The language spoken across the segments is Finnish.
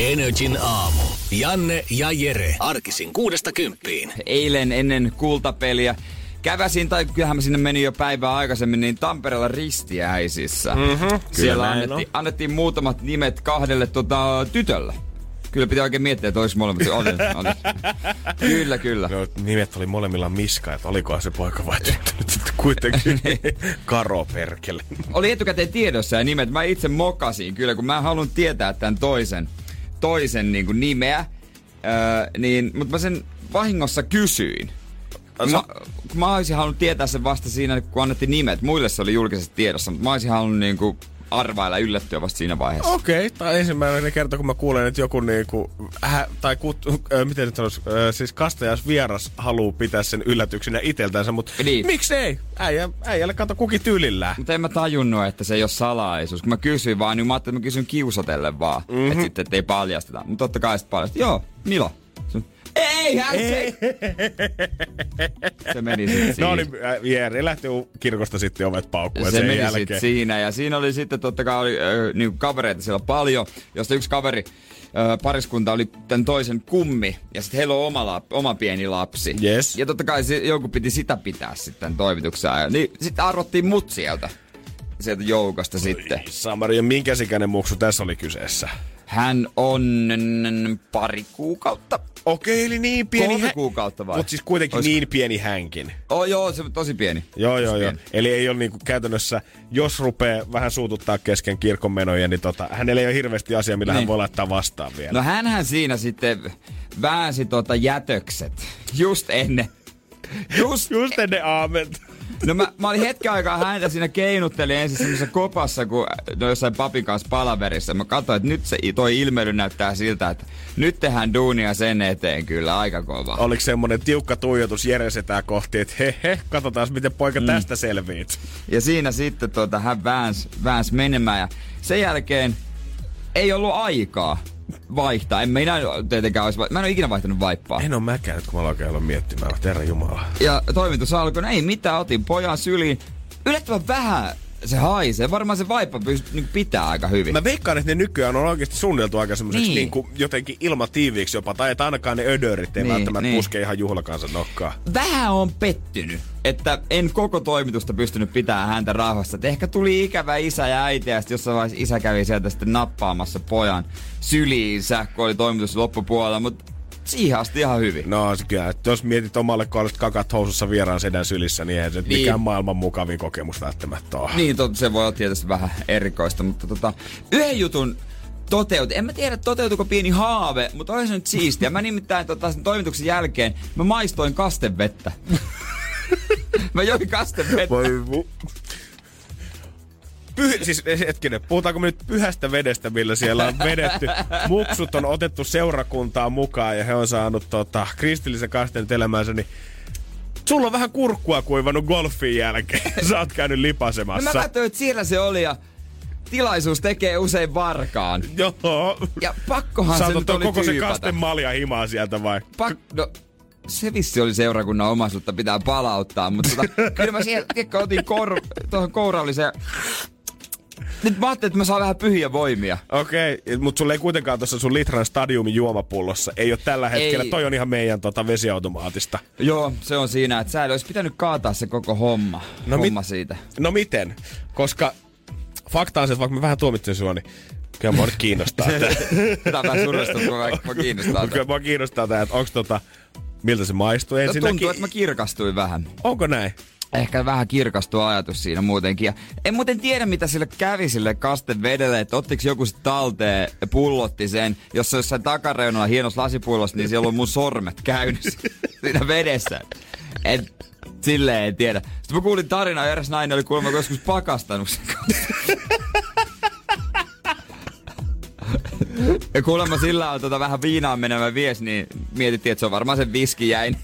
Energin aamu. Janne ja Jere. Arkisin kuudesta kymppiin. Eilen ennen kultapeliä käväsin, tai kyllähän mä sinne menin jo päivää aikaisemmin, niin Tampereella ristiäisissä. Mm-hmm, Siellä annettiin, annettiin muutamat nimet kahdelle tota, tytölle. Kyllä pitää oikein miettiä, että olisi molemmat. Oli, oli. Kyllä, kyllä. No, nimet oli molemmilla Miska, että olikohan se poika vai tyttö nyt kuitenkin. Karo perkele. Oli etukäteen tiedossa ja nimet. Mä itse mokasin kyllä, kun mä haluan tietää tämän toisen, toisen niin kuin nimeä. Öö, niin, mutta mä sen vahingossa kysyin. Mä, mä olisin halunnut tietää sen vasta siinä, kun annettiin nimet. Muille se oli julkisesti tiedossa, mutta mä olisin halunnut niin kuin arvailla yllättyä vasta siinä vaiheessa. Okei, okay, tai ensimmäinen kerta, kun mä kuulen, että joku niinku, äh, tai kut, äh, miten nyt sanoisi, äh, siis kastajas vieras haluaa pitää sen yllätyksenä iteltänsä, mutta niin. miksei? Äijä, äijälle kato kuki tyylillään. Mutta en mä tajunnut, että se ei ole salaisuus. Kun mä kysyin vaan, niin mä ajattelin, että mä kysyn kiusotelle vaan, mm-hmm. että sitten ei paljasteta. Mutta totta kai sitten paljastettiin. Joo, Milo. Eihän se... se meni sitten siinä. No niin, Jere lähti kirkosta sitten ovet paukkuun se sen meni jälkeen. Sit siinä. Ja siinä oli sitten totta kai oli, äh, niin kavereita siellä paljon, josta yksi kaveri äh, pariskunta oli tämän toisen kummi, ja sitten heillä on oma, lap, oma pieni lapsi. Yes. Ja totta kai se, joku piti sitä pitää sitten toimituksessa. Niin sitten arvottiin mut sieltä, sieltä joukosta Oi, sitten. Samari, ja minkä sikäinen muksu tässä oli kyseessä? Hän on pari kuukautta. Okei, eli niin pieni Kolme hä- kuukautta vai? Mutta siis kuitenkin Olis... niin pieni hänkin. Oh, joo, se on tosi pieni. Joo, joo, tosi joo. Pieni. Eli ei ole niinku käytännössä, jos rupeaa vähän suututtaa kesken kirkonmenoja, niin tota, hänellä ei ole hirveästi asiaa, millä niin. hän voi laittaa vastaan vielä. No hänhän siinä sitten väänsi tota jätökset just ennen. Just, just ennen aamenta. No mä, mä olin hetken aikaa häntä siinä keinuttelin ensin semmoisessa kopassa, kun no jossain papin kanssa palaverissa. Mä katsoin, että nyt se, toi ilmeily näyttää siltä, että nyt tehdään duunia sen eteen kyllä aika kova. Oliko semmonen tiukka tuijotus Jeresetää kohti, että he he, katsotaan miten poika mm. tästä selviit. Ja siinä sitten tota, hän väänsi, väänsi menemään ja sen jälkeen ei ollut aikaa vaihtaa. En minä tietenkään olisi, mä en ole ikinä vaihtanut vaippaa. En ole mäkään nyt, kun mä alkaa olla miettimään, herra jumala. Ja toimitus alkoi, no ei mitään, otin pojan syliin. Yllättävän vähän se haisee. Varmaan se vaippa pyst- niin pitää aika hyvin. Mä veikkaan, että ne nykyään on oikeasti suunniteltu aika semmoiseksi niin. niin kuin jotenkin ilmatiiviiksi jopa. Tai että ainakaan ne ödörit ei niin, välttämättä niin. puske ihan juhlakansa nokkaa. Vähän on pettynyt, että en koko toimitusta pystynyt pitämään häntä rauhassa. Et ehkä tuli ikävä isä ja äiti ja sitten jossain vaiheessa isä kävi sieltä sitten nappaamassa pojan syliinsä, kun oli toimitus loppupuolella. Mutta siihen asti ihan hyvin. No se kyllä, että jos mietit omalle kohdalle kakat housussa vieraan sedän sylissä, niin eihän se niin. mikään maailman mukavin kokemus välttämättä ole. Niin, to, se voi olla tietysti vähän erikoista, mutta tota, yhden jutun toteuti. En mä tiedä, toteutuko pieni haave, mutta oli se nyt siistiä. Mä nimittäin tota, sen toimituksen jälkeen mä maistoin kastevettä. mä join kastevettä. Voi Pyh- siis hetkinen, puhutaanko me nyt pyhästä vedestä, millä siellä on vedetty? Muksut on otettu seurakuntaa mukaan ja he on saanut tota, kristillisen kasteen elämäänsä, niin Sulla on vähän kurkkua kuivannut golfin jälkeen. Sä oot käynyt lipasemassa. No mä katsoin, että siellä se oli ja tilaisuus tekee usein varkaan. Joo. Ja pakkohan Sä se nyt oli koko tyypätä. se kasten malja himaa sieltä vai? Pak- no, se vissi oli seurakunnan omaisuutta, pitää palauttaa, mutta tota, kyllä mä siellä, tiedätkö, otin kor- tuohon kouralliseen nyt mä ajattelin, että mä saan vähän pyhiä voimia. Okei, okay, mutta sulla ei kuitenkaan tuossa sun litran stadiumin juomapullossa. Ei ole tällä hetkellä. Ei. Toi on ihan meidän tota, vesiautomaatista. Joo, se on siinä, että sä olisi pitänyt kaataa se koko homma. No homma mit, siitä. No miten? Koska fakta on se, että vaikka mä vähän tuomitsen sua, niin kyllä mua nyt kiinnostaa. Tämä on vähän surullista, mutta mua kiinnostaa. kyllä mua kiinnostaa tämä, että onko tota, miltä se maistuu no, ensinnäkin. tuntuu, että mä kirkastuin vähän. Onko näin? Ehkä vähän kirkastuu ajatus siinä muutenkin. Ja en muuten tiedä, mitä sille kävi sille kastevedelle, että ottiko joku sitten talteen ja pullotti sen. Jos se jossain takareunalla hienossa lasipullossa, niin siellä on mun sormet käynyt siinä vedessä. Et, silleen en tiedä. Sitten mä kuulin tarinaa, eräs nainen oli kuulemma joskus pakastanut sen Ja kuulemma sillä on tota vähän viinaan menevä vies, niin mietittiin, että se on varmaan sen viski jäin.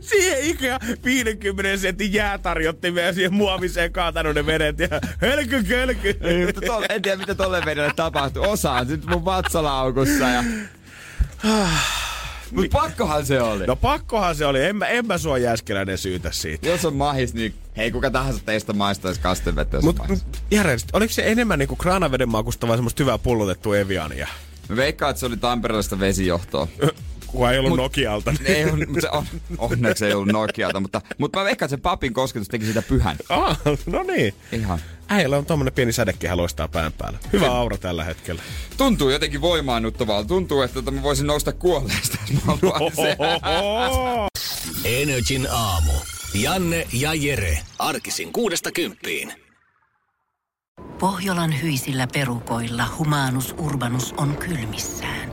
Siihen ikään 50 sentin jäätarjottimeen ja siihen muoviseen kaatanut ne vedet ja hölky kölky. En tiedä, mitä tolle vedelle tapahtui. Osa on sit mun vatsalaukussa ja... Mut pakkohan se oli. No pakkohan se oli. En mä, en mä sua Jääskeläinen syytä siitä. Jos on mahis, niin hei, kuka tahansa teistä maistaisi kastevettä, jos Mut. Jere, oliko se enemmän niinku kraanaveden makusta vai semmoista hyvää pullotettua Eviania? Mä veikkaan, että se oli Tampereellista vesijohtoa. Kun ei ollut Mut- Nokialta. ei, on, se on, onneksi ei ollut Nokialta, mutta, mutta mä veikkaan, että se papin kosketus teki sitä pyhän. Ah, no niin. Ihan. Äijällä on tommonen pieni sädekehä loistaa pään päällä. Hyvä aura tällä hetkellä. Tuntuu jotenkin voimaannuttavalta. Tuntuu, että tota mä voisin nousta kuolleesta, jos mä. Energin aamu. Janne ja Jere. Arkisin kuudesta kymppiin. Pohjolan hyisillä perukoilla humanus urbanus on kylmissään.